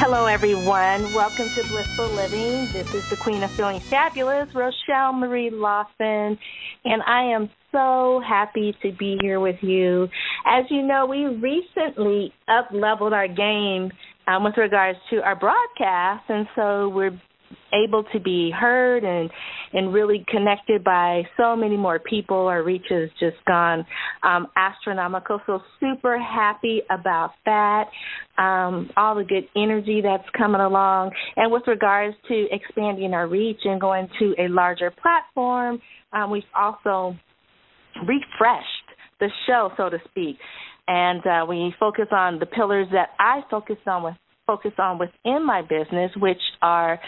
Hello, everyone. Welcome to Blissful Living. This is the Queen of Feeling Fabulous, Rochelle Marie Lawson, and I am so happy to be here with you. As you know, we recently up leveled our game um, with regards to our broadcast, and so we're able to be heard and and really connected by so many more people. Our reach has just gone um, astronomical. So super happy about that. Um, all the good energy that's coming along, and with regards to expanding our reach and going to a larger platform, um, we've also refreshed the show, so to speak. And uh, we focus on the pillars that I focus on with focus on within my business, which are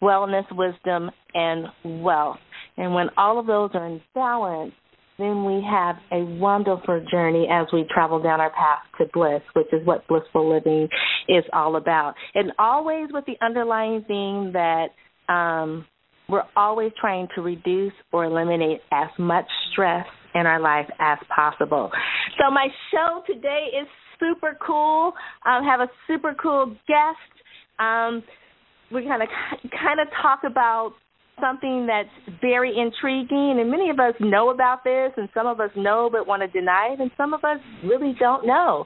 wellness, wisdom, and wealth. And when all of those are in balance, then we have a wonderful journey as we travel down our path to bliss, which is what blissful living is all about. And always with the underlying thing that um, we're always trying to reduce or eliminate as much stress in our life as possible. So my show today is super cool. Um, have a super cool guest. Um, we're gonna kind of talk about something that's very intriguing, and many of us know about this, and some of us know but want to deny it, and some of us really don't know.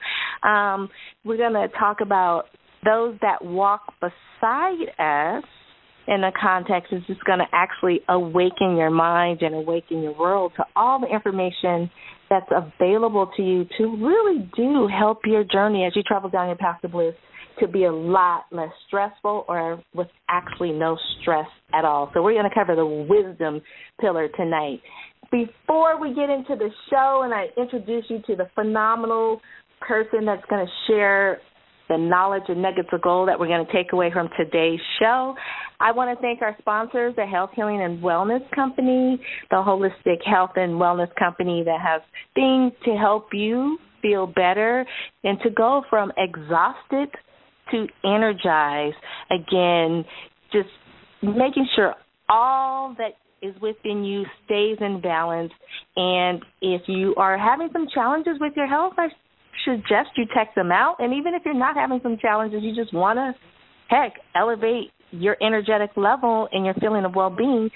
Um, we're going to talk about those that walk beside us in the context is just going to actually awaken your mind and awaken your world to all the information that's available to you to really do help your journey as you travel down your path to bliss to be a lot less stressful or with actually no stress at all. So we're going to cover the wisdom pillar tonight. Before we get into the show and I introduce you to the phenomenal person that's going to share the knowledge and nuggets of gold that we're going to take away from today's show. I want to thank our sponsors, the Health Healing and Wellness Company, the Holistic Health and Wellness Company that has things to help you feel better and to go from exhausted to energized. Again, just making sure all that is within you stays in balance. And if you are having some challenges with your health, I suggest you check them out. And even if you're not having some challenges, you just want to, heck, elevate your energetic level and your feeling of well being,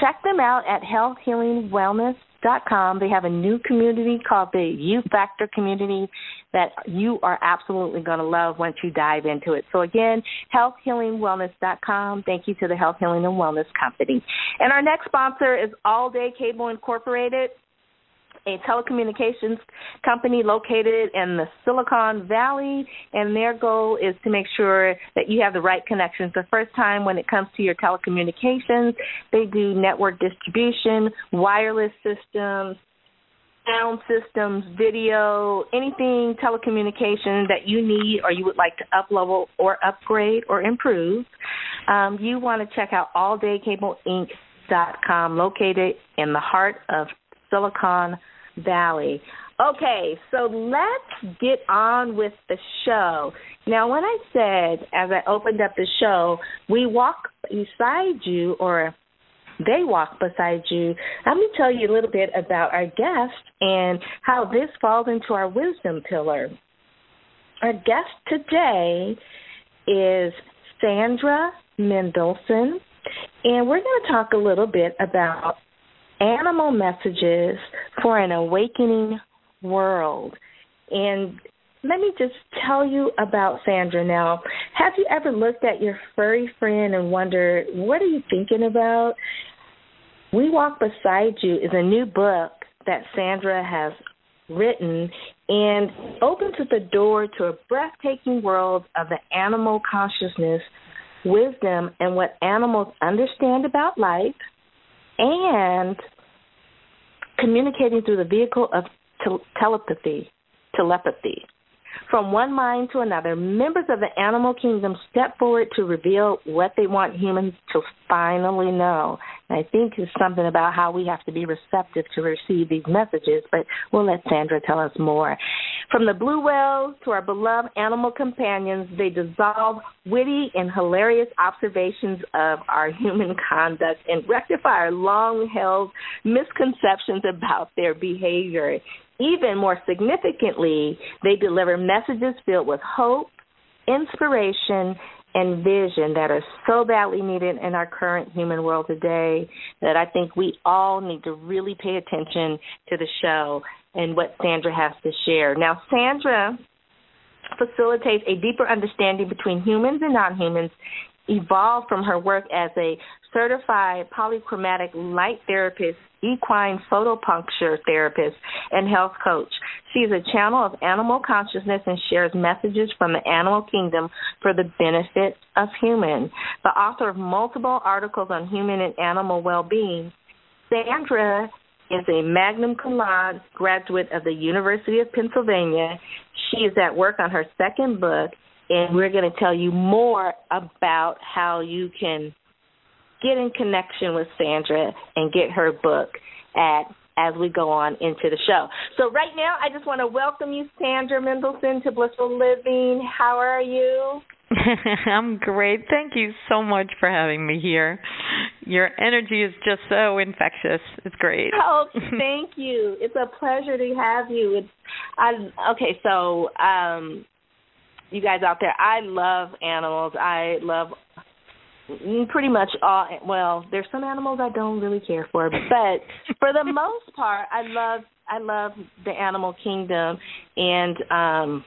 check them out at healthhealingwellness.com. They have a new community called the U Factor community that you are absolutely going to love once you dive into it. So again, healthhealingwellness.com. Thank you to the Health Healing and Wellness Company. And our next sponsor is All Day Cable Incorporated a telecommunications company located in the Silicon Valley, and their goal is to make sure that you have the right connections. The first time when it comes to your telecommunications, they do network distribution, wireless systems, sound systems, video, anything telecommunication that you need or you would like to uplevel or upgrade or improve, um, you want to check out alldaykable.inc.com, located in the heart of Silicon Valley. Okay, so let's get on with the show. Now, when I said, as I opened up the show, we walk beside you, or they walk beside you, let me tell you a little bit about our guest and how this falls into our wisdom pillar. Our guest today is Sandra Mendelson, and we're going to talk a little bit about animal messages for an awakening world. And let me just tell you about Sandra now. Have you ever looked at your furry friend and wondered, what are you thinking about? We Walk Beside You is a new book that Sandra has written and opens the door to a breathtaking world of the animal consciousness, wisdom, and what animals understand about life and communicating through the vehicle of telepathy, telepathy. From one mind to another, members of the animal kingdom step forward to reveal what they want humans to finally know. And I think it's something about how we have to be receptive to receive these messages, but we'll let Sandra tell us more. From the blue whales to our beloved animal companions, they dissolve witty and hilarious observations of our human conduct and rectify our long held misconceptions about their behavior. Even more significantly, they deliver messages filled with hope, inspiration, and vision that are so badly needed in our current human world today that I think we all need to really pay attention to the show and what Sandra has to share. Now, Sandra facilitates a deeper understanding between humans and non humans, evolved from her work as a certified polychromatic light therapist, equine photopuncture therapist, and health coach. She is a channel of animal consciousness and shares messages from the animal kingdom for the benefit of humans. The author of multiple articles on human and animal well being, Sandra is a magna cum laude graduate of the University of Pennsylvania. She is at work on her second book, and we're going to tell you more about how you can get in connection with Sandra and get her book at as we go on into the show. So right now I just want to welcome you Sandra Mendelson to Blissful Living. How are you? I'm great. Thank you so much for having me here. Your energy is just so infectious. It's great. Oh, thank you. It's a pleasure to have you. It's I okay, so um you guys out there, I love animals. I love pretty much all well there's some animals i don't really care for but for the most part i love i love the animal kingdom. And um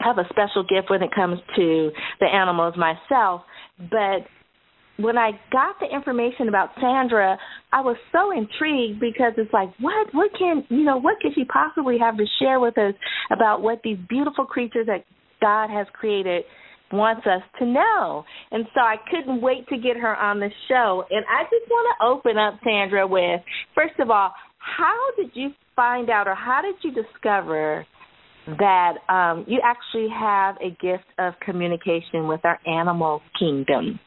i have a special gift when it comes to the animals myself. But when i got the information about sandra i was so intrigued because it's like what what can you know what could she possibly have to share with us about what these beautiful creatures that god has created wants us to know. And so I couldn't wait to get her on the show. And I just want to open up, Sandra, with first of all, how did you find out or how did you discover that um, you actually have a gift of communication with our animal kingdom?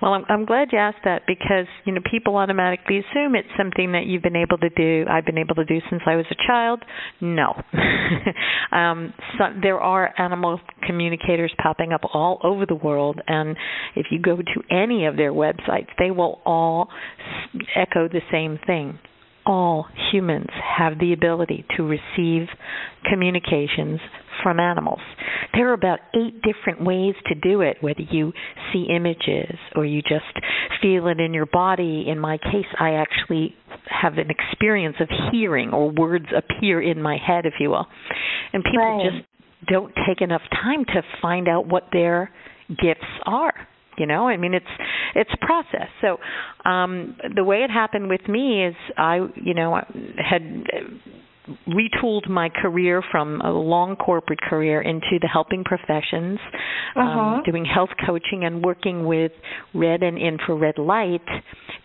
Well, I'm, I'm glad you asked that because you know people automatically assume it's something that you've been able to do. I've been able to do since I was a child. No, um, so, there are animal communicators popping up all over the world, and if you go to any of their websites, they will all echo the same thing all humans have the ability to receive communications from animals. There are about eight different ways to do it, whether you see images or you just feel it in your body. In my case, I actually have an experience of hearing or words appear in my head, if you will. And people right. just don't take enough time to find out what their gifts are you know i mean it's it's a process so um the way it happened with me is i you know had retooled my career from a long corporate career into the helping professions, um, uh-huh. um, doing health coaching and working with red and infrared light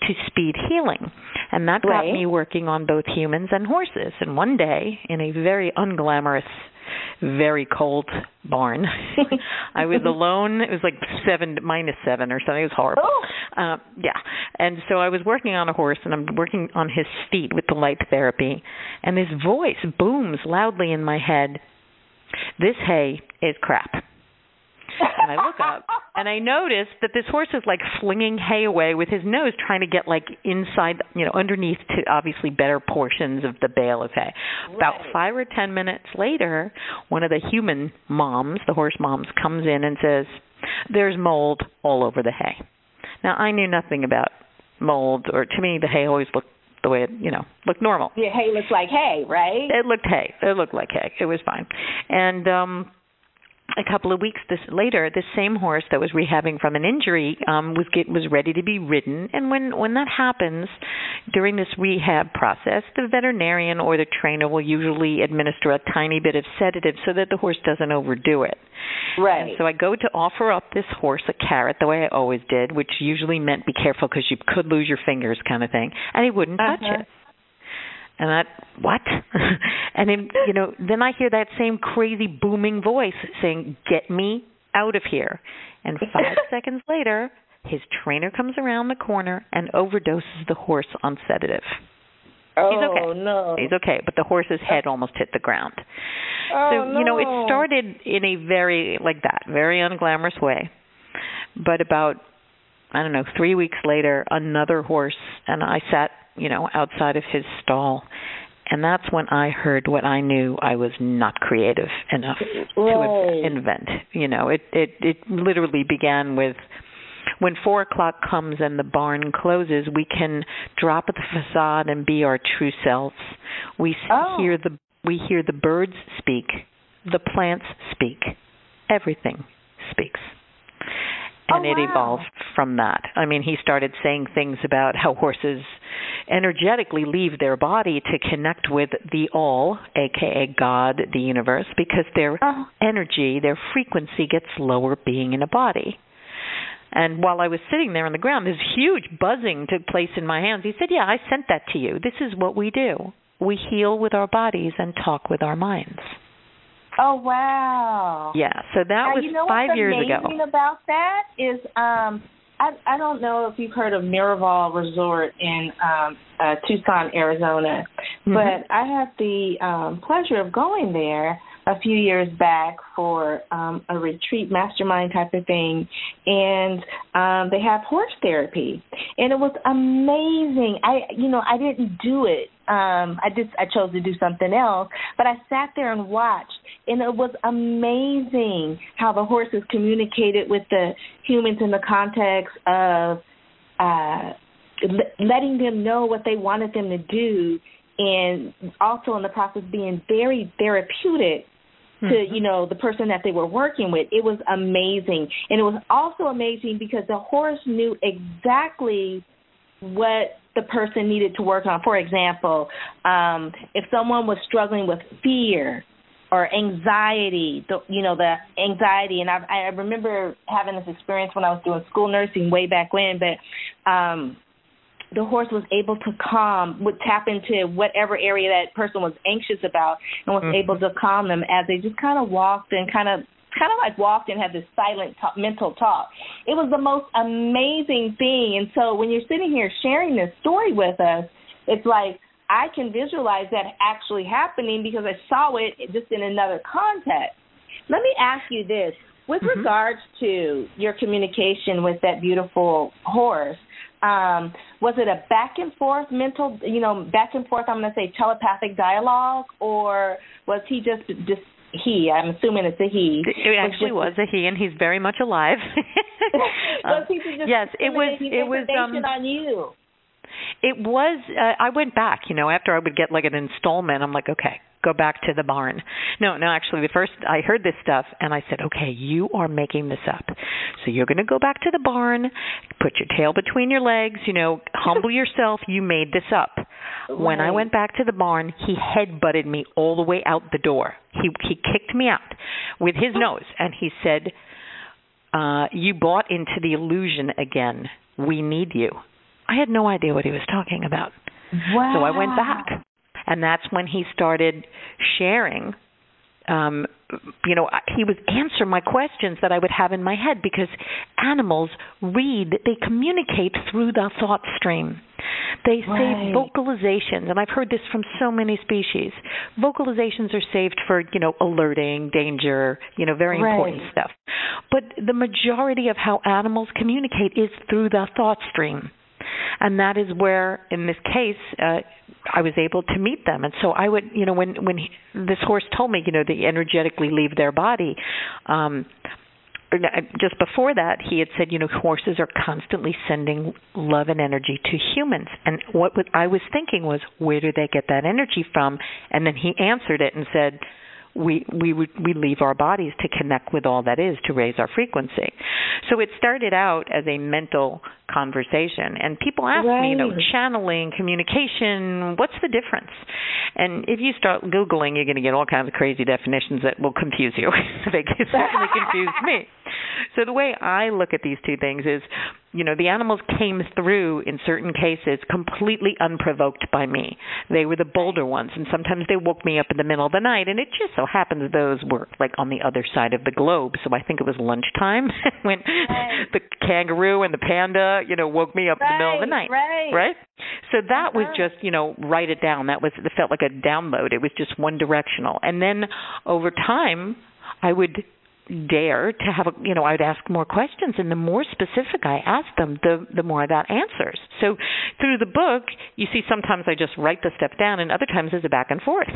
to speed healing. And that got right. me working on both humans and horses. And one day, in a very unglamorous very cold barn. I was alone. It was like seven minus seven or something. It was horrible. Oh. Uh, yeah, and so I was working on a horse, and I'm working on his feet with the light therapy, and this voice booms loudly in my head. This hay is crap and I look up and I notice that this horse is like flinging hay away with his nose, trying to get like inside, you know, underneath to obviously better portions of the bale of hay. Right. About five or ten minutes later, one of the human moms, the horse moms, comes in and says, "There's mold all over the hay." Now I knew nothing about mold, or to me, the hay always looked the way it you know looked normal. Yeah, hay looks like hay, right? It looked hay. It looked like hay. It was fine, and um a couple of weeks this later, this same horse that was rehabbing from an injury um, was get, was ready to be ridden. And when when that happens during this rehab process, the veterinarian or the trainer will usually administer a tiny bit of sedative so that the horse doesn't overdo it. Right. And so I go to offer up this horse a carrot the way I always did, which usually meant be careful because you could lose your fingers, kind of thing. And he wouldn't touch uh-huh. it. And I, what? and then, you know, then I hear that same crazy booming voice saying, "Get me out of here." And five seconds later, his trainer comes around the corner and overdoses the horse on sedative. Oh He's okay. Oh, no. He's okay, but the horse's head almost hit the ground. Oh, so, you know, it started in a very like that, very unglamorous way. But about I don't know, 3 weeks later, another horse and I sat, you know, outside of his stall and that's when I heard what I knew I was not creative enough Right. to invent. You know, it it it literally began with when four o'clock comes and the barn closes, we can drop the facade and be our true selves. We Oh. hear the we hear the birds speak, the plants speak, everything speaks. And Oh, it wow. evolved from that. I mean, he started saying things about how horses energetically leave their body to connect with the all, aka God, the universe, because their Uh, energy, their frequency gets lower being in a body. And while I was sitting there on the ground, this huge buzzing took place in my hands. He said, Yeah, I sent that to you. This is what we do. We heal with our bodies and talk with our minds. Oh wow. Yeah, so that Now, was you know five what's years amazing ago. about that is um I I don't know if you've heard of Miraval Resort in um uh Tucson, Arizona. Mhm. But I had the um pleasure of going there a few years back for um a retreat mastermind type of thing. And um they have horse therapy. And it was amazing. I you know, I didn't do it. Um I just I chose to do something else, but I sat there and watched. And it was amazing how the horses communicated with the humans in the context of uh letting them know what they wanted them to do and also in the process being very therapeutic to Mhm. you know the person that they were working with. It was amazing. And it was also amazing because the horse knew exactly what the person needed to work on. For example um if someone was struggling with fear or anxiety the you know the anxiety. And i i remember having this experience when i was doing school nursing way back when but um the horse was able to calm would tap into whatever area that person was anxious about and was Mhm. able to calm them as they just kind of walked and kind of kind of like walked and had this silent talk, mental talk it was the most amazing thing and so when you're sitting here sharing this story with us it's like I can visualize that actually happening because I saw it just in another context. Let me ask you this. With Mhm. regards to your communication with that beautiful horse, um, was it a back and forth mental, you know, back and forth, I'm going to say telepathic dialogue, or was he just, just he, I'm assuming it's a he. It actually just- was a he, and he's very much alive. was Um, yes, it was. It was. Um, on you? It was. Uh, I went back. You know, after I would get like an installment, I'm like, okay, go back to the barn. No, no. Actually, the first I heard this stuff, and I said, okay, you are making this up. So you're going to go back to the barn, put your tail between your legs. You know, humble yourself. You made this up. When I went back to the barn, he head butted me all the way out the door. He he kicked me out with his nose, and he said, uh, "You bought into the illusion again. We need you." I had no idea what he was talking about. Wow. So I went back. And that's when he started sharing um you know he would answer my questions that I would have in my head because animals read they communicate through the thought stream they Right. save vocalizations and I've heard this from so many species vocalizations are saved for you know alerting danger you know very important stuff but the majority of how animals communicate is through the thought stream and that is where in this case uh I was able to meet them. And so I would you know when when he, this horse told me you know they energetically leave their body um just before that he had said you know horses are constantly sending love and energy to humans. And what I was thinking was where do they get that energy from? And then he answered it and said we we we leave our bodies to connect with all that is to raise our frequency. So it started out as a mental conversation and people ask me, you know, channeling, communication, what's the difference? And if you start googling, you're going to get all kinds of crazy definitions that will confuse you. they certainly confused me. So the way I look at these two things is you know the animals came through in certain cases completely unprovoked by me. They were the bolder ones and sometimes they woke me up in the middle of the night and it just so happens those were like on the other side of the globe. So i think it was lunchtime when right. the kangaroo and the panda you know woke me up right, in the middle of the night right. right? So that uh-huh. was just you know write it down. That was it felt like a download. It was just one directional. And then over time i would dare to have a you know I'd ask more questions and the more specific I asked them the the more I got answers. So through the book you see sometimes I just write the stuff down and other times there's a back and forth.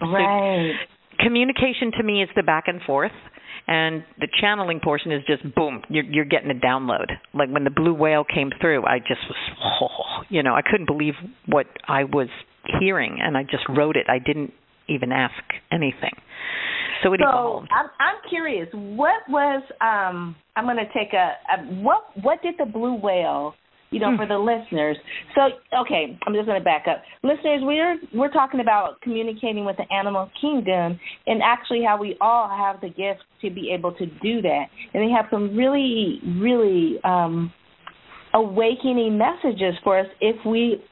Right. So communication to me is the back and forth and the channeling portion is just boom you're you're getting a download like when the blue whale came through i just was oh, you know i couldn't believe what i was hearing and i just wrote it i didn't even ask anything so it so evolved. I'm I'm curious. What was um I'm going to take a, a what what did the blue whale you know, Hmm. for the listeners. So, okay, I'm just going to back up. Listeners, we're we're talking about communicating with the animal kingdom and actually how we all have the gift to be able to do that. And they have some really really um awakening messages for us if we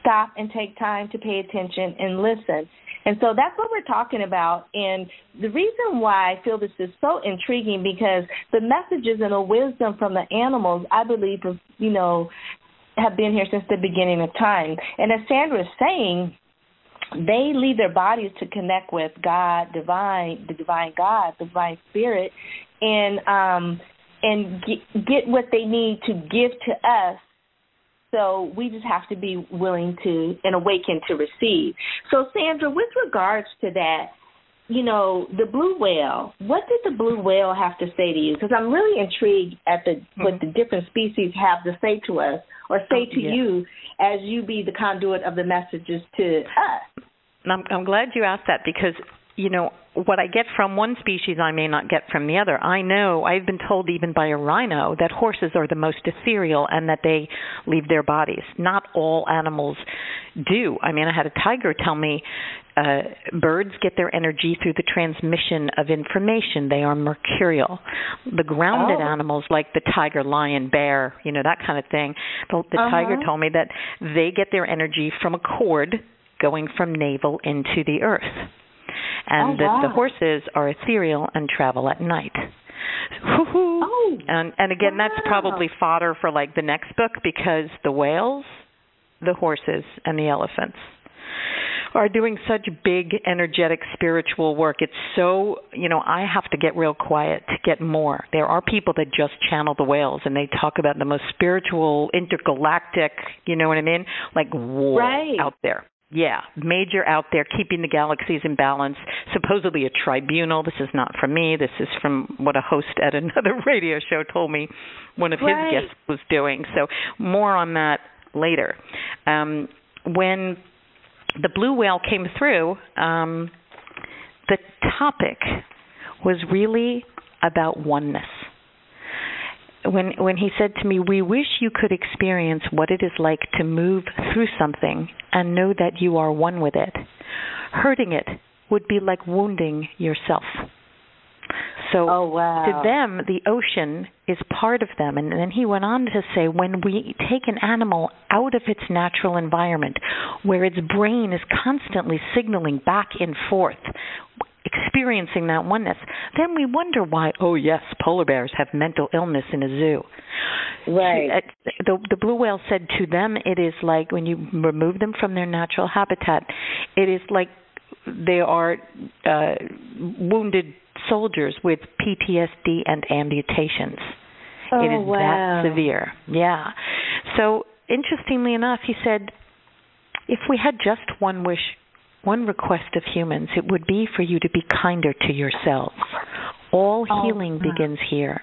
stop and take time to pay attention and listen. And so that's what we're talking about. And the reason why I feel this is so intriguing because the messages and the wisdom from the animals, I believe, you know, have been here since the beginning of time. And as Sandra is saying, they leave their bodies to connect with God, divine, the divine God, the divine spirit, and um, and get, get what they need to give to us so we just have to be willing to and awaken to receive. So, Sandra, with regards to that, you know, the blue whale. What did the blue whale have to say to you? Because I'm really intrigued at the mm-hmm. what the different species have to say to us or say to yeah. you as you be the conduit of the messages to us. I'm, I'm glad you asked that because you know what I get from one species I may not get from the other. I know I've been told even by a rhino that horses are the most ethereal and that they leave their bodies. Not all animals do. I mean, I had a tiger tell me uh, birds get their energy through the transmission of information. They are mercurial. The grounded oh. animals, like the tiger, lion, bear, you know that kind of thing. The, the uh-huh. tiger told me that they get their energy from a cord going from navel into the earth and oh, that wow. the horses are ethereal and travel at night. Oh, and and again, wow. that's probably fodder for like the next book because the whales, the horses, and the elephants are doing such big energetic spiritual work it's so you know i have to get real quiet to get more there are people that just channel the whales and they talk about the most spiritual intergalactic you know what i mean like war right. out there yeah, major out there, keeping the galaxies in balance. Supposedly a tribunal. This is not from me. This is from what a host at another radio show told me one of right. his guests was doing. So more on that later. Um, when the blue whale came through, um, the topic was really about oneness when when he said to me, "We wish you could experience what it is like to move through something and know that you are one with it. Hurting it would be like wounding yourself." So oh, wow. to them, the ocean is part of them. And then he went on to say, when we take an animal out of its natural environment, where its brain is constantly signaling back and forth, experiencing that oneness, then we wonder why, oh, yes, polar bears have mental illness in a zoo. Right. The, the blue whale said to them, it is like when you remove them from their natural habitat, it is like they are uh, wounded soldiers with PTSD and amputations. Oh, it is wow. that severe. Yeah. So, interestingly enough, he said, if we had just one wish one request of humans, it would be for you to be kinder to yourselves. All oh, healing begins here.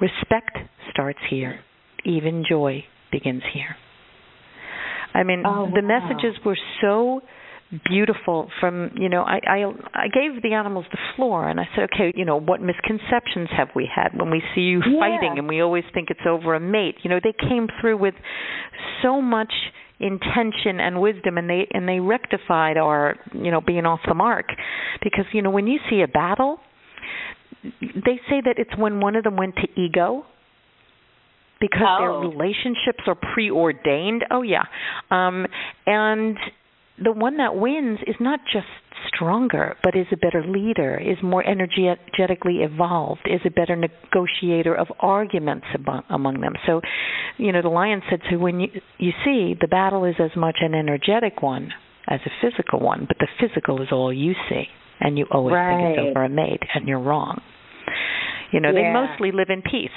Respect starts here. Even joy begins here. I mean, oh, the wow. messages were so beautiful from you know I, I i gave the animals the floor and i said okay you know what misconceptions have we had when we see you yeah. fighting and we always think it's over a mate you know they came through with so much intention and wisdom and they and they rectified our you know being off the mark because you know when you see a battle they say that it's when one of them went to ego because oh. their relationships are preordained. Oh yeah. Um and the one that wins is not just stronger, but is a better leader, is more energetically evolved, is a better negotiator of arguments among, among them. So, you know, the lion said, so when you, you see, the battle is as much an energetic one as a physical one, but the physical is all you see, and you always right. think it's over a mate, and you're wrong. You know, yeah. they mostly live in peace.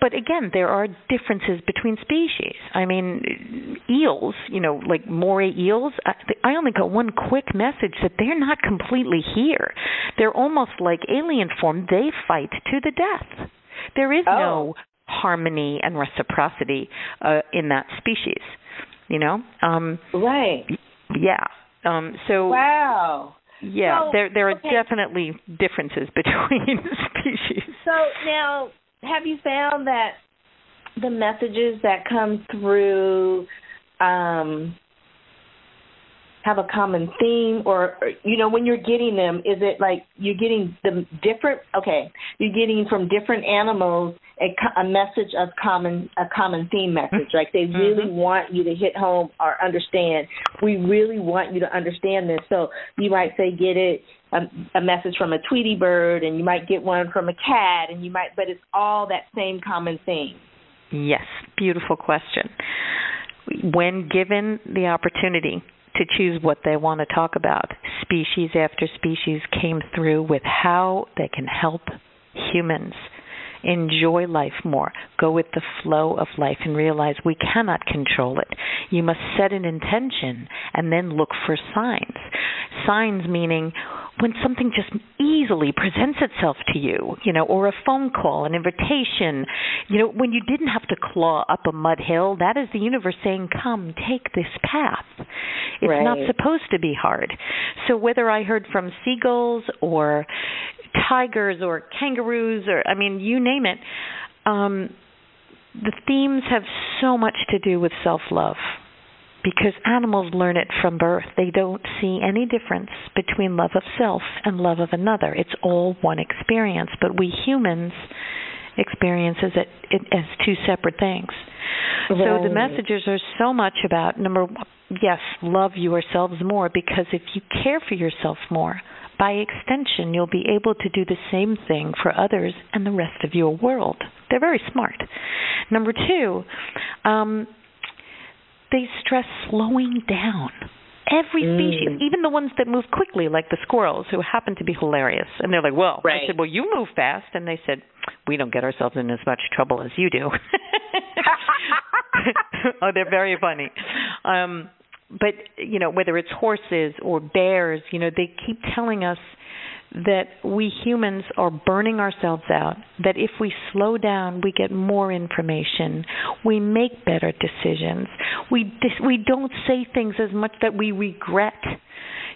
But again, there are differences between species. I mean, eels, you know, like moray eels, I I only got one quick message that they're not completely here. They're almost like alien form. They fight to the death. There is oh. no harmony and reciprocity uh, in that species. You know? Um Right. Yeah. Um so Wow. Yeah, so, there there are okay. definitely differences between species. So now have you found that the messages that come through um, have a common theme or you know when you're getting them is it like you're getting the different? Okay. You're getting from different animals a, a message of common a common theme message. Like they really mm-hmm. want you to hit home or understand. We really want you to understand this. So you might say get it a, a message from a tweety bird and you might get one from a cat and you might but it's all that same common theme yes beautiful question when given the opportunity to choose what they want to talk about. Species after species came through with how they can help humans enjoy life more, go with the flow of life, and realize we cannot control it. You must set an intention and then look for signs. Signs meaning when something just easily presents itself to you, you know, or a phone call, an invitation, you know, when you didn't have to claw up a mud hill, that is the universe saying, "Come, take this path." It's right. not supposed to be hard. So whether I heard from seagulls or tigers or kangaroos or I mean, you name it, um the themes have so much to do with self-love because animals learn it from birth. They don't see any difference between love of self and love of another. It's all one experience, but we humans experience it, it as two separate things. Right. So the messages are so much about number one, yes, love yourselves more because if you care for yourself more, by extension, you'll be able to do the same thing for others and the rest of your world. They're very smart. Number two, um, they stress slowing down. Every species, mm. even the ones that move quickly, like the squirrels, who happen to be hilarious. And they're like, well, right. I said, well, you move fast. And they said, we don't get ourselves in as much trouble as you do. oh, they're very funny. Um, but, you know, whether it's horses or bears, you know, they keep telling us that we humans are burning ourselves out, that if we slow down, we get more information, we make better decisions, we dis- we don't say things as much that we regret.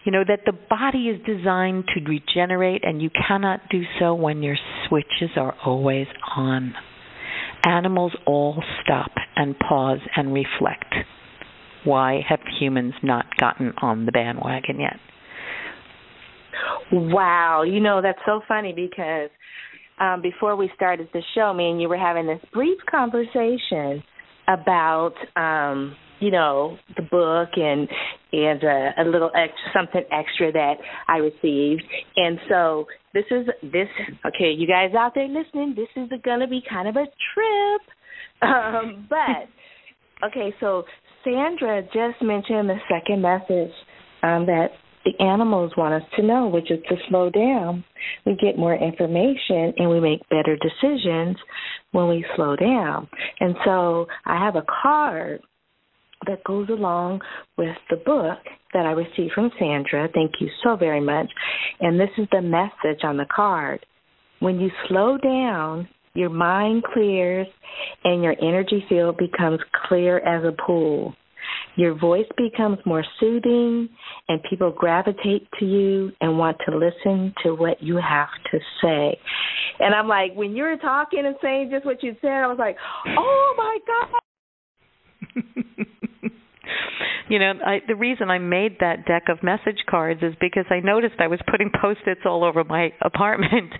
You know that the body is designed to regenerate and you cannot do so when your switches are always on. Animals all stop and pause and reflect. Why have humans not gotten on the bandwagon yet? Wow, you know that's so funny because um, before we started the show, me and you were having this brief conversation about um, you know the book and and uh, a little extra, something extra that I received, and so this is this okay, you guys out there listening, this is going to be kind of a trip, um, but okay, so Sandra just mentioned the second message um, that the animals want us to know, which is to slow down. We get more information and we make better decisions when we slow down. And so I have a card that goes along with the book that I received from Sandra. Thank you so very much. And this is the message on the card. When you slow down, your mind clears and your energy field becomes clear as a pool. Your voice becomes more soothing, and people gravitate to you and want to listen to what you have to say. And I'm like, when you were talking and saying just what you said, I was like, oh my God. you know, I, the reason I made that deck of message cards is because I noticed I was putting post-its all over my apartment.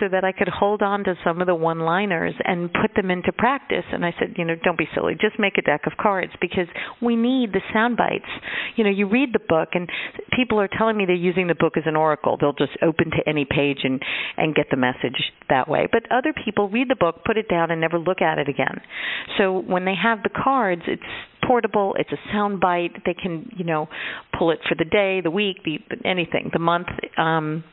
so that I could hold on to some of the one liners and put them into practice. And I said, you know, don't be silly, just make a deck of cards because we need the sound bites. You know, you read the book and people are telling me they're using the book as an oracle. They'll just open to any page and and get the message that way. But other people read the book, put it down and never look at it again. So when they have the cards, it's portable, it's a sound bite. They can, you know, pull it for the day, the week, the anything, the month. Um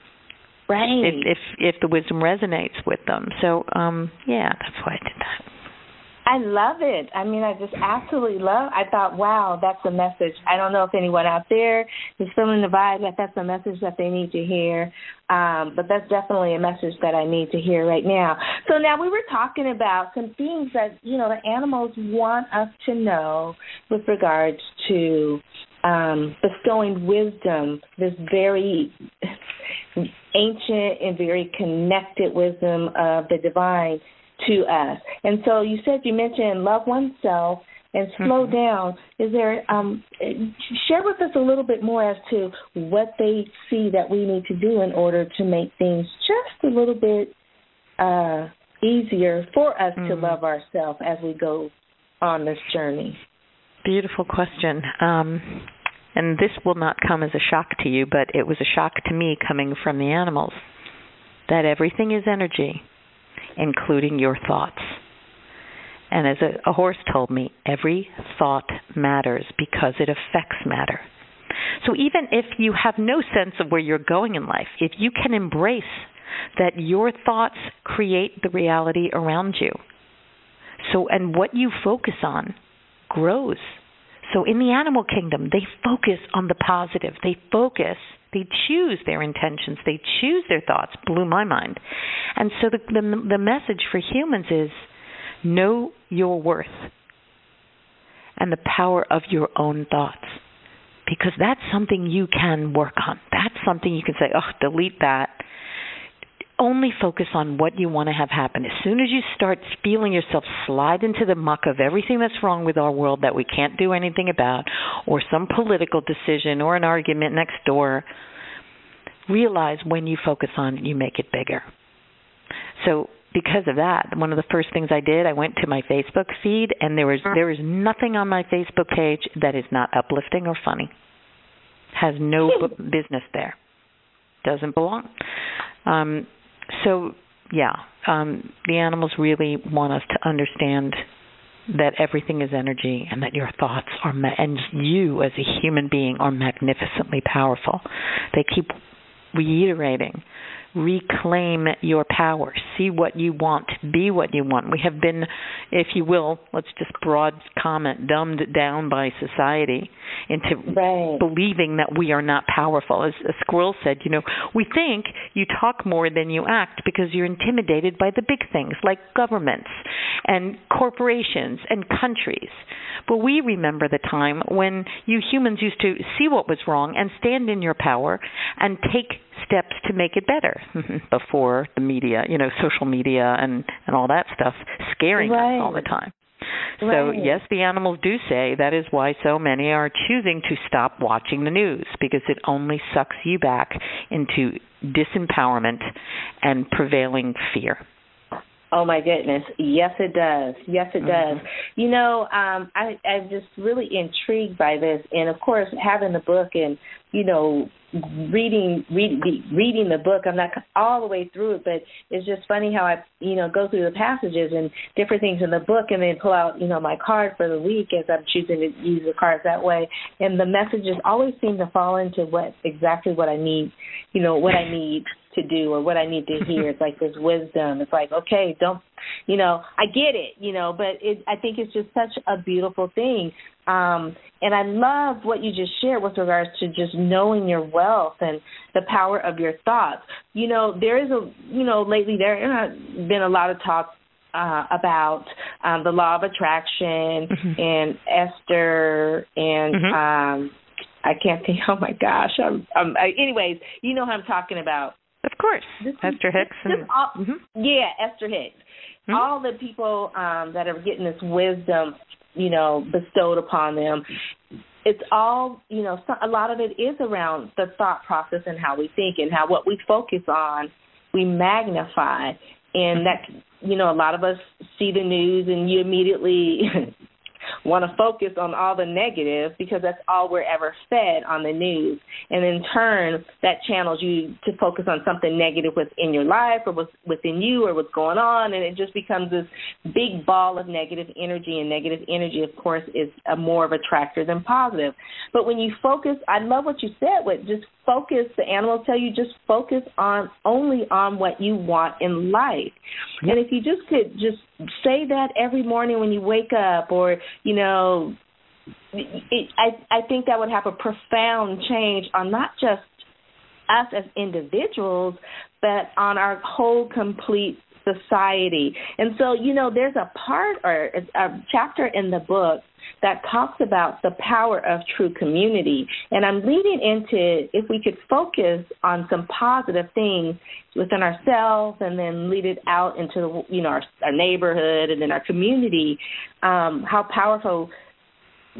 Right. If if if the wisdom resonates with them. So um yeah, that's why I did that. I love it. I mean, I just absolutely love. I thought, wow, that's a message. I don't know if anyone out there is feeling the vibe that that's a message that they need to hear, um, but that's definitely a message that I need to hear right now. So now we were talking about some things that you know the animals want us to know with regards to um, bestowing wisdom, this very ancient and very connected wisdom of the divine to us. And so you said you mentioned love oneself and slow mm-hmm. down. Is there um share with us a little bit more as to what they see that we need to do in order to make things just a little bit uh easier for us mm-hmm. to love ourselves as we go on this journey. Beautiful question. Um and this will not come as a shock to you, but it was a shock to me coming from the animals that everything is energy, including your thoughts. And as a, a horse told me, every thought matters because it affects matter. So even if you have no sense of where you're going in life, if you can embrace that your thoughts create the reality around you. So and what you focus on grows so in the animal kingdom, they focus on the positive. They focus, they choose their intentions, they choose their thoughts. Blew my mind. And so the the, the message for humans is know your worth and the power of your own thoughts. Because that's something you can work on. That's something you can say, oh, delete that only focus on what you want to have happen. As soon as you start feeling yourself slide into the muck of everything that's wrong with our world that we can't do anything about, or some political decision or an argument next door, realize when you focus on it, you make it bigger. So because of that, one of the first things I did, I went to my Facebook feed, and there was there is nothing on my Facebook page that is not uplifting or funny. Has no business there. Doesn't belong. Um, so yeah, um, the animals really want us to understand that everything is energy and that your thoughts are ma- and you as a human being are magnificently powerful. They keep reiterating reclaim your power. See what you want. Be what you want. We have been, if you will, let's just broad comment, dumbed down by society into right. believing that we are not powerful. As a squirrel said, you know, we think you talk more than you act because you're intimidated by the big things like governments and corporations and countries. But we remember the time when you humans used to see what was wrong and stand in your power and take steps to make it better before the media, you know, social media and and all that stuff scaring right. us all the time. Right. So, yes, the animals do say that is why so many are choosing to stop watching the news because it only sucks you back into disempowerment and prevailing fear. Oh my goodness. Yes it does. Yes it mm-hmm. does. You know, um I I'm just really intrigued by this and of course having the book and you know reading read, reading the book. I'm not all the way through it but it's just funny how i you know go through the passages and different things in the book and then pull out you know my card for the week as i'm choosing to use the cards that way. And the messages always seem to fall into what exactly what i need you know what i need to do or what i need to hear. It's like this wisdom. It's like okay don't you know i get it you know but it i think it's just such a beautiful thing um, and I love what you just shared with regards to just knowing your wealth and the power of your thoughts. You know, there is a, you know, lately there has been a lot of talk uh, about um, the law of attraction mm-hmm. and Esther and mm-hmm. um, I can't think. Oh my gosh! I'm, I'm. I, anyways, you know who I'm talking about. Of course, this, Esther Hicks. And, all, mm-hmm. Yeah, Esther Hicks. Mm-hmm. All the people um, that are getting this wisdom you know, bestowed upon them. It's all, you know, a lot of it is around the thought process and how we think and how what we focus on we magnify and that you know a lot of us see the news and you immediately want to focus on all the negative because that's all we're ever fed on the news. And in turn, that channels you to focus on something negative within your life or what's within you or what's going on. And it just becomes this big ball of negative energy. And negative energy, of course, is a more of a attractor than positive. But when you focus, I love what you said with just focus, the animals tell you just focus on only on what you want in life. And if you just could just say that every morning when you wake up or you know it, I I think that would have a profound change on not just us as individuals, but on our whole complete society. And so, you know, there's a part or a chapter in the book that talks about the power of true community. And I'm leading into if we could focus on some positive things within ourselves and then lead it out into you know our, our neighborhood and then our community, um, how powerful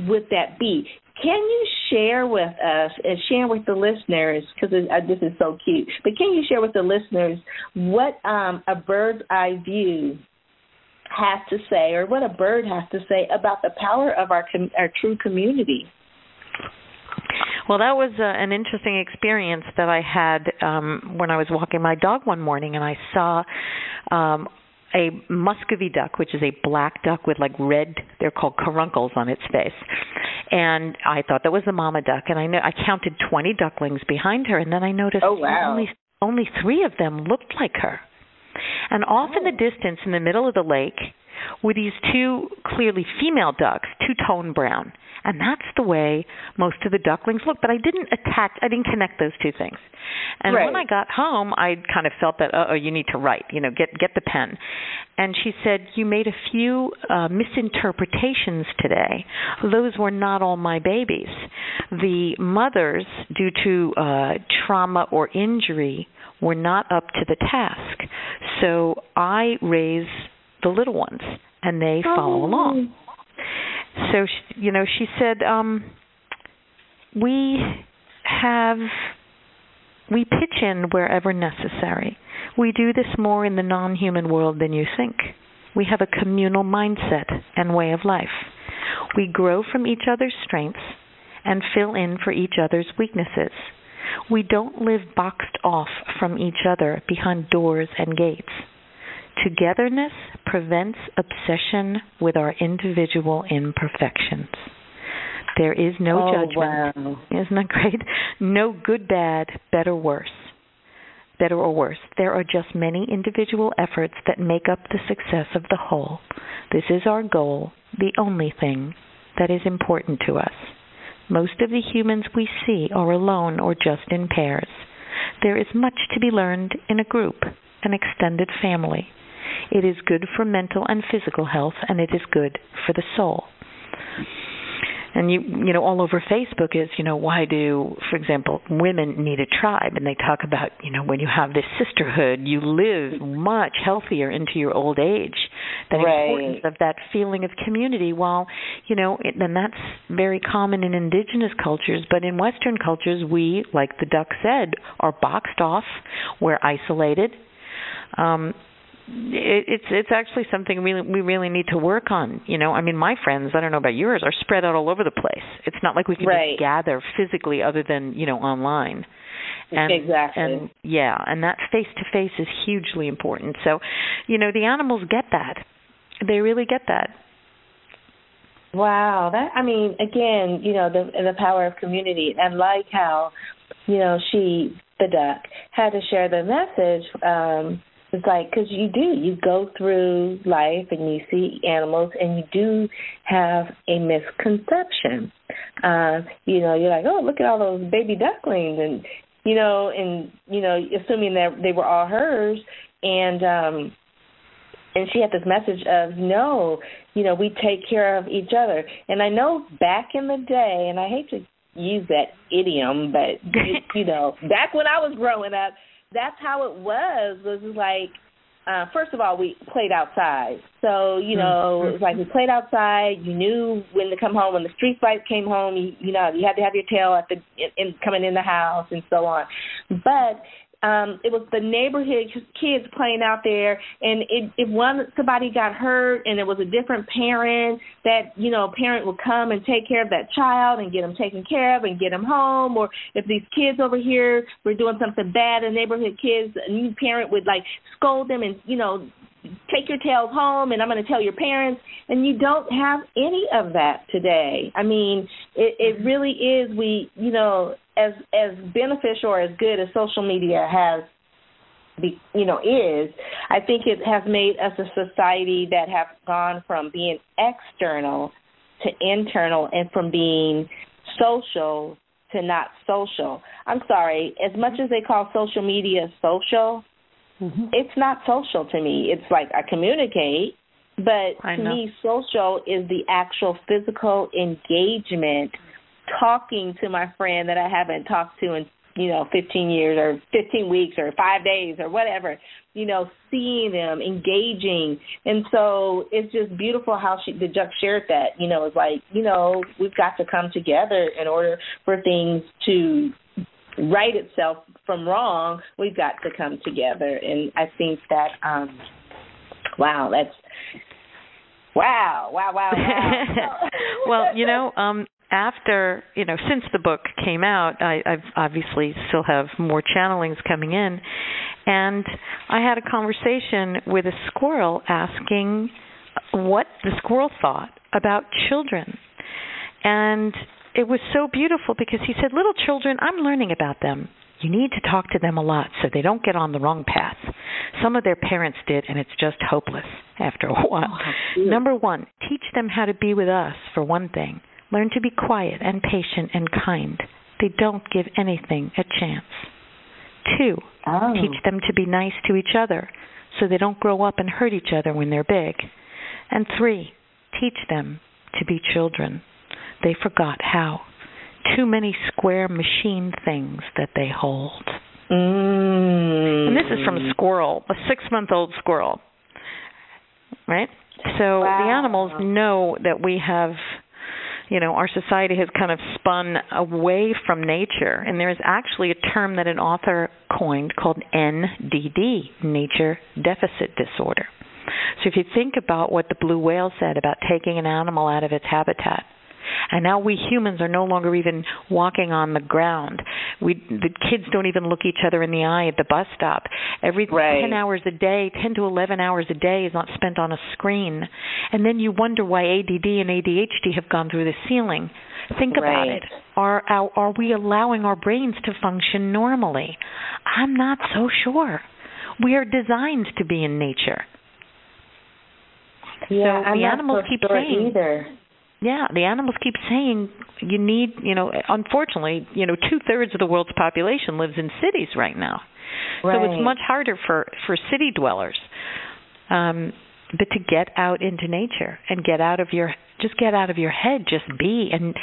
would that be? Can you share with us and share with the listeners because uh, this is so cute? But can you share with the listeners what um, a bird's eye view has to say, or what a bird has to say about the power of our com- our true community. Well, that was uh, an interesting experience that I had um when I was walking my dog one morning, and I saw um a muscovy duck, which is a black duck with like red, they're called caruncles on its face. And I thought that was the mama duck, and I know I counted 20 ducklings behind her, and then I noticed oh, wow. only only three of them looked like her. And off in the oh. distance, in the middle of the lake, were these two clearly female ducks, two tone brown. And that's the way most of the ducklings look. But I didn't attach, I didn't connect those two things. And right. when I got home, I kind of felt that, oh, you need to write, you know, get get the pen. And she said, you made a few uh, misinterpretations today. Those were not all my babies. The mothers, due to uh, trauma or injury, were not up to the task. So I raise the little ones and they oh. follow along. So she, you know, she said um we have we pitch in wherever necessary. We do this more in the non-human world than you think. We have a communal mindset and way of life. We grow from each other's strengths and fill in for each other's weaknesses. We don't live boxed off from each other behind doors and gates. Togetherness prevents obsession with our individual imperfections. There is no oh, judgment. Wow. Isn't that great? No good, bad, better, worse. Better or worse. There are just many individual efforts that make up the success of the whole. This is our goal, the only thing that is important to us. Most of the humans we see are alone or just in pairs. There is much to be learned in a group, an extended family. It is good for mental and physical health, and it is good for the soul and you you know all over facebook is you know why do for example women need a tribe? And they talk about you know when you have this sisterhood you live much healthier into your old age. The right. importance of that feeling of community while you know it, and that's very common in indigenous cultures but in western cultures we like the duck said are boxed off we're isolated. Um it, it's it's actually something we we really need to work on. You know, I mean, my friends, I don't know about yours, are spread out all over the place. It's not like we can right. just gather physically, other than you know online. And, exactly. And yeah, and that face to face is hugely important. So, you know, the animals get that. They really get that. Wow, that I mean, again, you know, the the power of community, and like how, you know, she the duck had to share the message. um it's like because you do you go through life and you see animals and you do have a misconception. Uh, you know, you're like, oh, look at all those baby ducklings, and you know, and you know, assuming that they were all hers, and um, and she had this message of no, you know, we take care of each other. And I know back in the day, and I hate to use that idiom, but you know, back when I was growing up that's how it was. Was like uh, first of all, we played outside. So, you know, mm-hmm. it was like we played outside. You knew when to come home. When the street fight came home, you, you know, you had to have your tail at the in, in coming in the house and so on. But um it was the neighborhood kids playing out there and it if one somebody got hurt and it was a different parent that you know parent would come and take care of that child and get them taken care of and get them home or if these kids over here were doing something bad the neighborhood kids a new parent would like scold them and you know take your tails home and I'm going to tell your parents and you don't have any of that today. I mean, it it really is we, you know, as as beneficial or as good as social media has be, you know is i think it has made us a society that have gone from being external to internal and from being social to not social. I'm sorry as much as they call social media social mm-hmm. it's not social to me. It's like i communicate but to me social is the actual physical engagement talking to my friend that I haven't talked to in you know 15 years or 15 weeks or 5 days or whatever you know seeing them engaging. And so it's just beautiful how she the Juck shared that you know it's like you know we've got to come together in order for things to right itself from wrong. We've got to come together. And I think that um wow that's Wow, wow, wow, wow. well, you know, um after you know since the book came out i i've obviously still have more channelings coming in and i had a conversation with a squirrel asking what the squirrel thought about children. And it was so beautiful because he said little children i'm learning about them. You need to talk to them a lot so they don't get on the wrong path. Some of their parents did and it's just hopeless after a while. Oh, number 1 teach them how to be with us for one thing learn to be quiet and patient and kind. They don't give anything a chance. Two, oh. teach them to be nice to each other so they don't grow up and hurt each other when they're big. And three, teach them to be children. They forgot how. Too many square machine things that they hold. Mm. And this is from a squirrel, a six month old squirrel. Right? So wow. the animals know that we have you know, our society has kind of spun away from nature. And there's actually a term that an author coined called NDD, Nature Deficit Disorder. So if you think about what the blue whale said about taking an animal out of its habitat, and now we humans are no longer even walking on the ground. We the kids don't even look each other in the eye at the bus stop. Every right. 10 hours a day, 10 to 11 hours a day is not spent on a screen. And then you wonder why ADD and ADHD have gone through the ceiling. Think right. about it. Are, are are we allowing our brains to function normally? I'm not so sure. We are designed to be in nature. Yeah, so I'm the animals so keep sure saying either yeah, the animals keep saying you need, you know, unfortunately, you know, two thirds of the world's population lives in cities right now. Right. So it's much harder for for city dwellers. Um but to get out into nature and get out of your just get out of your head, just be and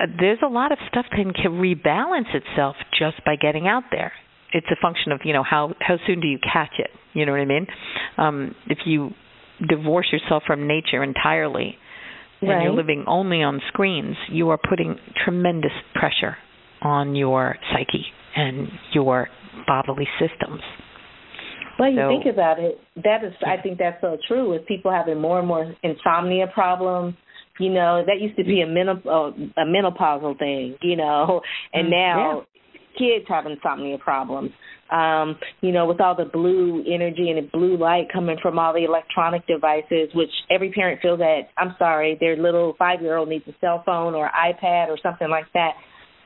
uh, there's a lot of stuff that can rebalance itself just by getting out there. It's a function of, you know, how how soon do you catch it? You know what I mean? Um if you divorce yourself from nature entirely, and you're living only on screens, you are putting tremendous pressure on your psyche and your bodily systems. Well, you so, think about it, that is, yeah. I think that's so true. With people having more and more insomnia problems, you know, that used to be a menop- a menopausal thing, you know, and mm, now yeah. kids have insomnia problems um, you know, with all the blue energy and the blue light coming from all the electronic devices, which every parent feels that, I'm sorry, their little five year old needs a cell phone or iPad or something like that.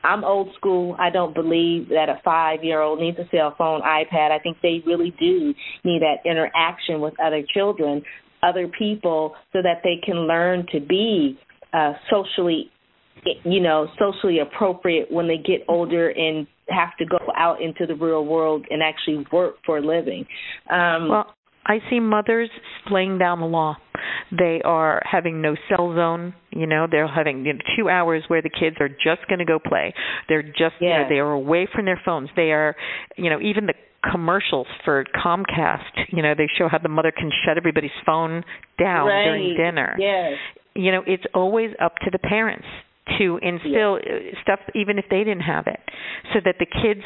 I'm old school. I don't believe that a five year old needs a cell phone, iPad. I think they really do need that interaction with other children, other people, so that they can learn to be uh, socially you know socially appropriate when they get older and have to go out into the real world and actually work for a living. Um, well, I see mothers laying down the law. They are having no cell zone. You know, they're having you know, two hours where the kids are just going to go play. They're just, yes. you know, they are away from their phones. They are, you know, even the commercials for Comcast. You know, they show how the mother can shut everybody's phone down right. during dinner. Yes. You know, it's always up to the parents to instill stuff even if they didn't have it so that the kids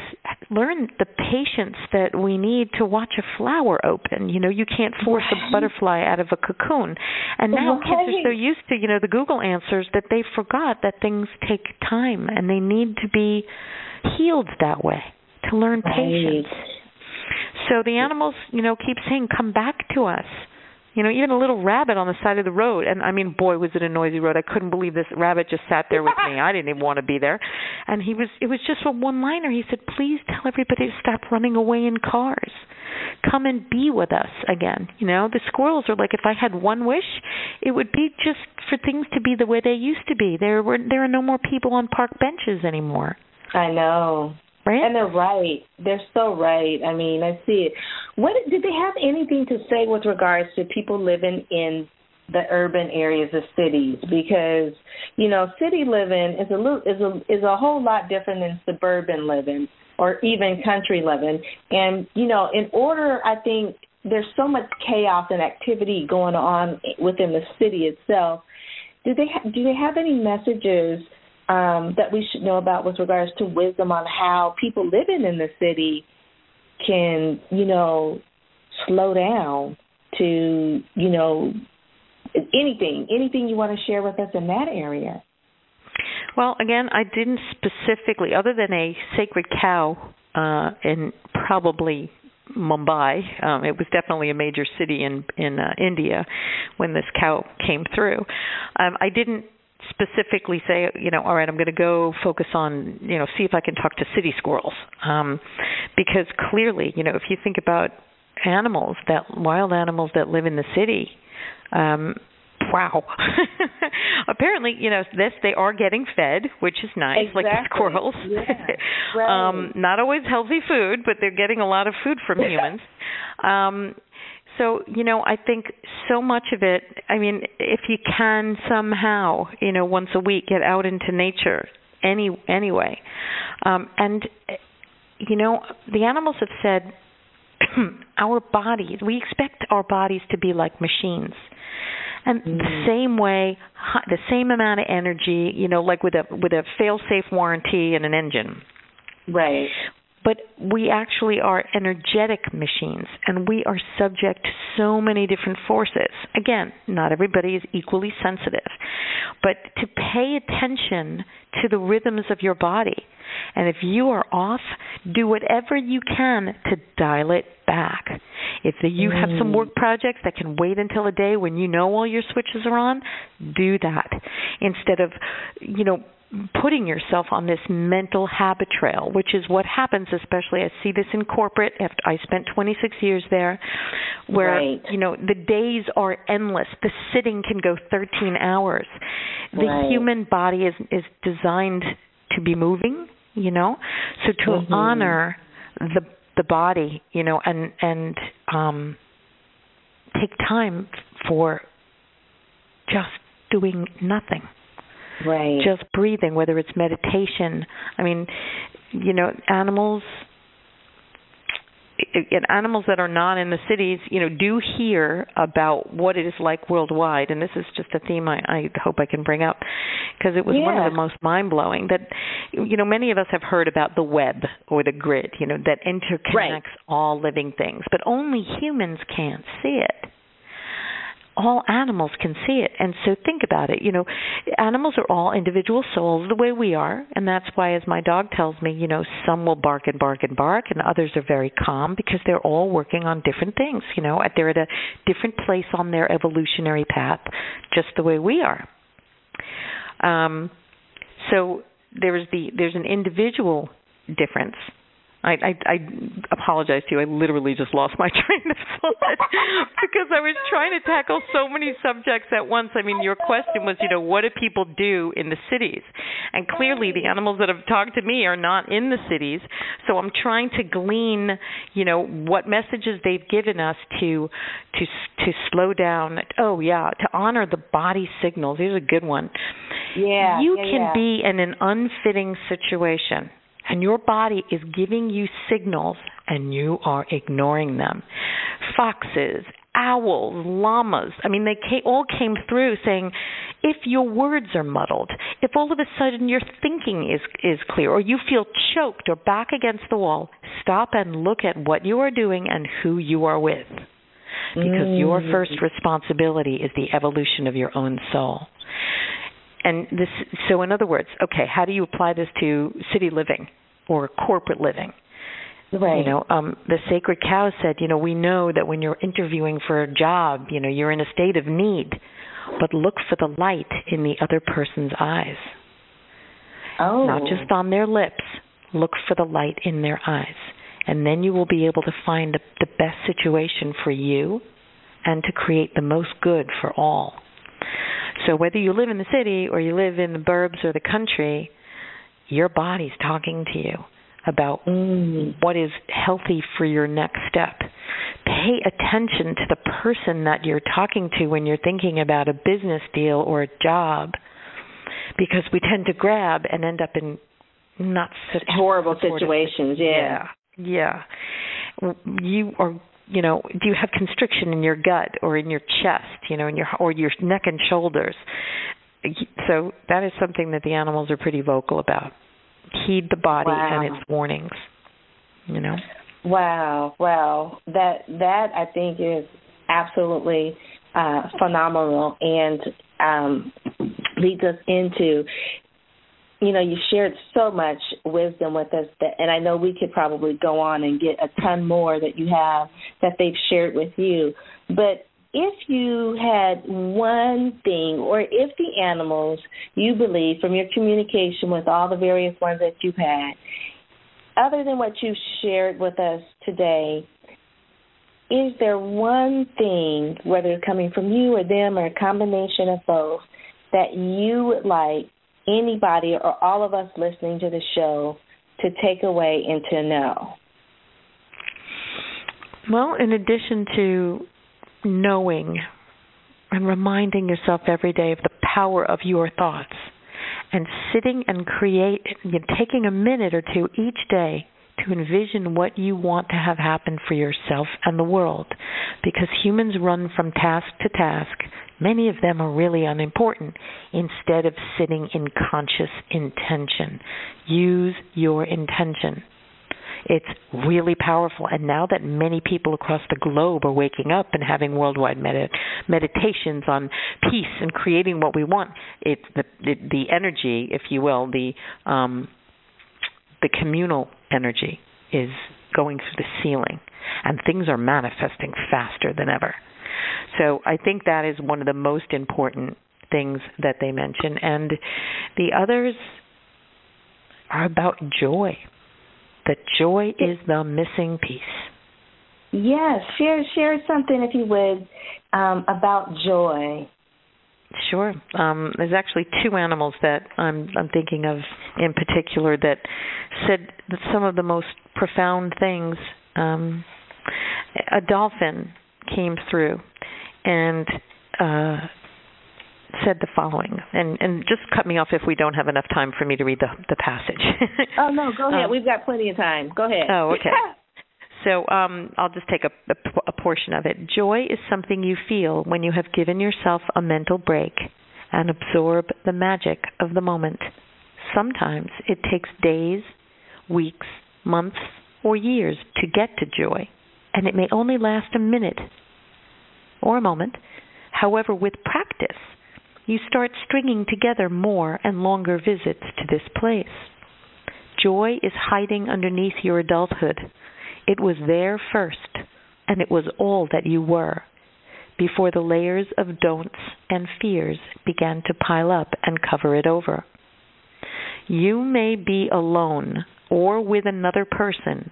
learn the patience that we need to watch a flower open. You know, you can't force right. a butterfly out of a cocoon. And now right. kids are so used to, you know, the Google answers that they forgot that things take time and they need to be healed that way to learn right. patience. So the animals, you know, keep saying, "Come back to us." You know, even a little rabbit on the side of the road, and I mean, boy, was it a noisy road. I couldn't believe this rabbit just sat there with me. I didn't even want to be there. And he was, it was just a one-liner. He said, "Please tell everybody to stop running away in cars. Come and be with us again." You know, the squirrels are like, if I had one wish, it would be just for things to be the way they used to be. There were, there are no more people on park benches anymore. I know. Right? And they're right. They're so right. I mean, I see it. What did they have anything to say with regards to people living in the urban areas of cities? Because you know, city living is a little is a is a whole lot different than suburban living or even country living. And you know, in order, I think there's so much chaos and activity going on within the city itself. Do they ha- do they have any messages? Um, that we should know about with regards to wisdom on how people living in the city can, you know, slow down to, you know, anything, anything you want to share with us in that area. Well, again, I didn't specifically, other than a sacred cow uh, in probably Mumbai. Um, it was definitely a major city in in uh, India when this cow came through. Um, I didn't specifically say, you know, all right, I'm going to go focus on, you know, see if I can talk to city squirrels, um, because clearly, you know, if you think about animals that wild animals that live in the city, um, wow. Apparently, you know, this they are getting fed, which is nice, exactly. like the squirrels. Yeah. Right. um, not always healthy food, but they're getting a lot of food from humans. um, so you know i think so much of it i mean if you can somehow you know once a week get out into nature any anyway. Um and you know the animals have said our bodies we expect our bodies to be like machines. And mm. the same way the same amount of energy you know like with a with a fail safe warranty and an engine. Right but we actually are energetic machines and we are subject to so many different forces. Again, not everybody is equally sensitive, but to pay attention to the rhythms of your body. And if you are off, do whatever you can to dial it back. If you have some mm. work projects that can wait until a day when you know all your switches are on, do that. Instead of, you know, putting yourself on this mental habit trail, which is what happens, especially I see this in corporate. After I spent 26 years there, where right. you know the days are endless. The sitting can go 13 hours. The right. human body is is designed to be moving, you know. So to mm-hmm. honor the the body, you know, and and um take time for just doing nothing right just breathing whether it's meditation i mean you know animals animals that are not in the cities, you know, do hear about what it is like worldwide, and this is just a theme I, I hope I can bring up because it was yeah. one of the most mind blowing. That you know, many of us have heard about the web or the grid, you know, that interconnects right. all living things, but only humans can't see it all animals can see it. And so think about it. You know, animals are all individual souls the way we are. And that's why, as my dog tells me, you know, some will bark and bark and bark, and others are very calm because they're all working on different things. You know, they're at a different place on their evolutionary path, just the way we are. Um, so there's the there's an individual difference I, I, I apologize to you. I literally just lost my train of thought because I was trying to tackle so many subjects at once. I mean, your question was, you know, what do people do in the cities? And clearly, the animals that have talked to me are not in the cities. So I'm trying to glean, you know, what messages they've given us to to to slow down. Oh yeah, to honor the body signals. Here's a good one. Yeah, you yeah, can yeah. be in an unfitting situation and your body is giving you signals and you are ignoring them. Foxes, owls, llamas, I mean, they all came through saying, if your words are muddled, if all of a sudden your thinking is is clear or you feel choked or back against the wall, stop and look at what you are doing and who you are with. Because mm. your first responsibility is the evolution of your own soul. And this so in other words, okay, how do you apply this to city living or corporate living? Right. You know, um, the sacred cow said, you know, we know that when you're interviewing for a job, you know, you're in a state of need but look for the light in the other person's eyes. Oh. Not just on their lips. Look for the light in their eyes. And then you will be able to find the, the best situation for you and to create the most good for all. So whether you live in the city or you live in the burbs or the country, your body's talking to you about what is healthy for your next step. Pay attention to the person that you're talking to when you're thinking about a business deal or a job because we tend to grab and end up in not such horrible situations yeah. Yeah. You are you know do you have constriction in your gut or in your chest you know in your or your neck and shoulders so that is something that the animals are pretty vocal about heed the body wow. and its warnings you know Wow, wow. That that I think is absolutely uh, phenomenal and um, leads us into you know, you shared so much wisdom with us that and I know we could probably go on and get a ton more that you have that they've shared with you. But if you had one thing or if the animals you believe from your communication with all the various ones that you've had, other than what you shared with us today, is there one thing, whether coming from you or them or a combination of both, that you would like anybody or all of us listening to the show to take away and to know? Well, in addition to knowing and reminding yourself every day of the power of your thoughts, and sitting and create, you know, taking a minute or two each day to envision what you want to have happen for yourself and the world. Because humans run from task to task, many of them are really unimportant, instead of sitting in conscious intention. Use your intention. It's really powerful. And now that many people across the globe are waking up and having worldwide med- meditations on peace and creating what we want, it's the, the the energy, if you will, the um, the communal energy is going through the ceiling, and things are manifesting faster than ever. So I think that is one of the most important things that they mention, and the others are about joy that joy is the missing piece. Yes, share share something if you would um, about joy. Sure. Um, there's actually two animals that I'm I'm thinking of in particular that said that some of the most profound things. Um, a dolphin came through and uh, said the following, and and just cut me off if we don't have enough time for me to read the the passage. oh no, go ahead. Um, We've got plenty of time. Go ahead. Oh, okay. So um, I'll just take a, a, a portion of it. Joy is something you feel when you have given yourself a mental break and absorb the magic of the moment. Sometimes it takes days, weeks, months, or years to get to joy, and it may only last a minute or a moment. However, with practice, you start stringing together more and longer visits to this place. Joy is hiding underneath your adulthood. It was there first, and it was all that you were, before the layers of don'ts and fears began to pile up and cover it over. You may be alone or with another person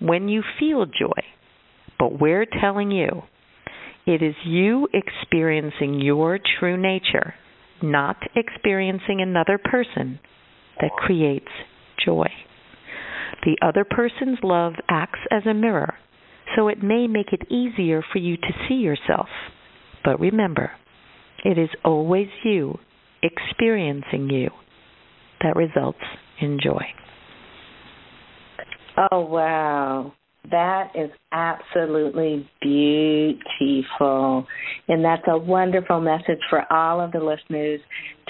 when you feel joy, but we're telling you it is you experiencing your true nature, not experiencing another person, that creates joy. The other person's love acts as a mirror, so it may make it easier for you to see yourself. But remember, it is always you experiencing you that results in joy. Oh, wow. That is absolutely beautiful. And that's a wonderful message for all of the listeners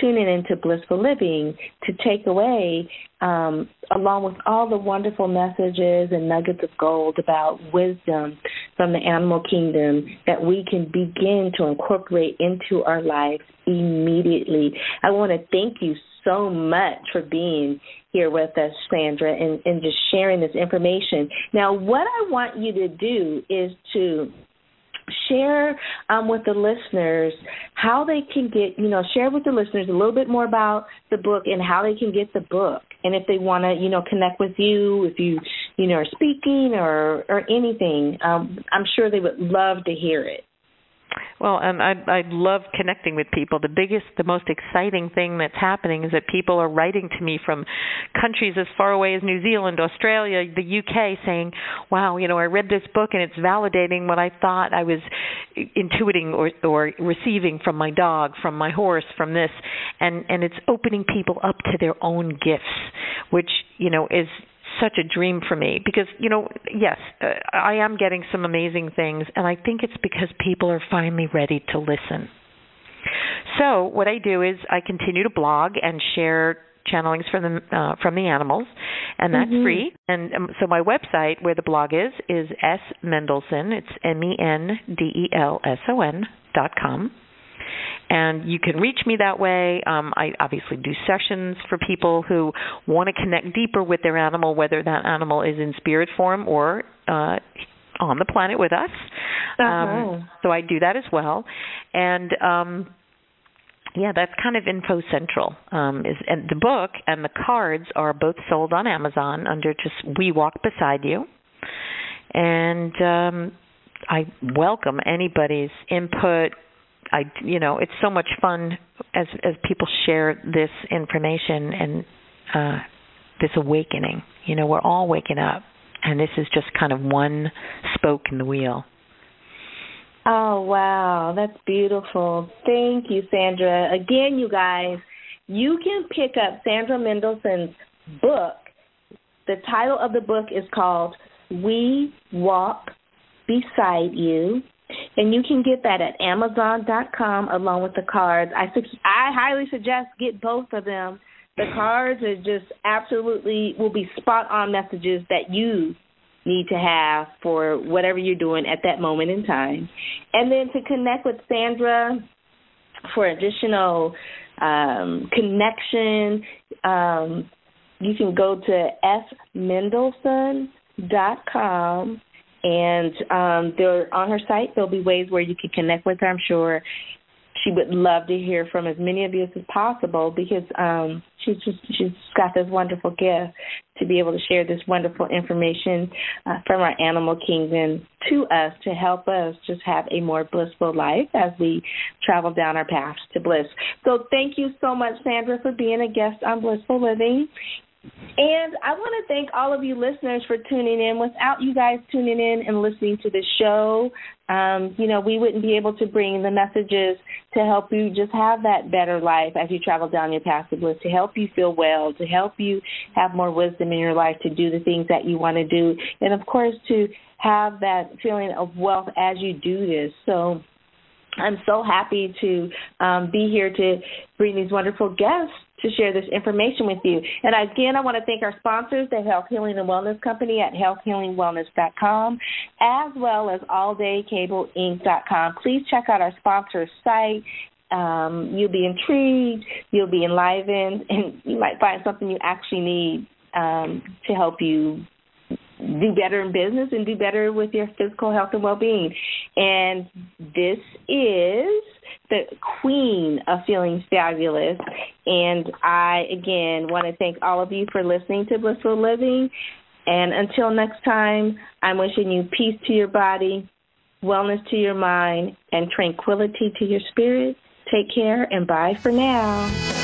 tuning into Blissful Living to take away, um, along with all the wonderful messages and nuggets of gold about wisdom from the animal kingdom that we can begin to incorporate into our lives immediately. I want to thank you so much for being here with us, Sandra, and, and just sharing this information. Now, what I want you to do is to share um, with the listeners how they can get, you know, share with the listeners a little bit more about the book and how they can get the book. And if they want to, you know, connect with you, if you, you know, are speaking or or anything, um, I'm sure they would love to hear it. Well, um, I I love connecting with people. The biggest, the most exciting thing that's happening is that people are writing to me from countries as far away as New Zealand, Australia, the UK, saying, "Wow, you know, I read this book and it's validating what I thought I was intuiting or or receiving from my dog, from my horse, from this," and and it's opening people up to their own gifts, which you know is such a dream for me because you know yes uh, i am getting some amazing things and i think it's because people are finally ready to listen. So what i do is i continue to blog and share channelings from the uh, from the animals and that's mm-hmm. free. And um, so my website where the blog is is s mendelson it's m e n d e l s o n dot com and you can reach me that way. Um, I obviously do sessions for people who want to connect deeper with their animal, whether that animal is in spirit form or uh, on the planet with us. Um, uh-huh. so I do that as well, and. Um, yeah, that's kind of info central. Um, is and the book and the cards are both sold on Amazon under just We Walk Beside You, and um, I welcome anybody's input, I you know it's so much fun as as people share this information and uh, this awakening. You know, we're all waking up, and this is just kind of one spoke in the wheel. Oh wow, that's beautiful. Thank you, Sandra. Again, you guys, you can pick up Sandra Mendelson's book. The title of the book is called We Walk Beside You and you can get that at Amazon.com along with the cards. I I highly suggest get both of them. The cards are just absolutely will be spot on messages that you need to have for whatever you're doing at that moment in time. And then to connect with Sandra for additional um, connection, um, you can go to smendelson.com and um, there on her site there'll be ways where you can connect with her. I'm sure she would love to hear from as many of you as possible because um, she's just she's got this wonderful gift to be able to share this wonderful information uh, from our animal kingdom to us to help us just have a more blissful life as we travel down our path to bliss. So thank you so much, Sandra, for being a guest on Blissful Living. And I want to thank all of you listeners for tuning in. Without you guys tuning in and listening to the show, um, you know, we wouldn't be able to bring the messages to help you just have that better life as you travel down your path of bliss, to help you feel well, to help you have more wisdom in your life to do the things that you want to do, and of course to have that feeling of wealth as you do this. So I'm so happy to um, be here to bring these wonderful guests to share this information with you. And again, I want to thank our sponsors, the Health Healing and Wellness Company at healthhealingwellness.com, as well as alldaykableInc.com. Please check out our sponsor site. Um, you'll be intrigued, you'll be enlivened, and you might find something you actually need um, to help you do better in business and do better with your physical health and well-being. And this is the queen of feeling fabulous. And I, again, want to thank all of you for listening to Blissful Living. And until next time, I'm wishing you peace to your body, wellness to your mind, and tranquility to your spirit. Take care and bye for now.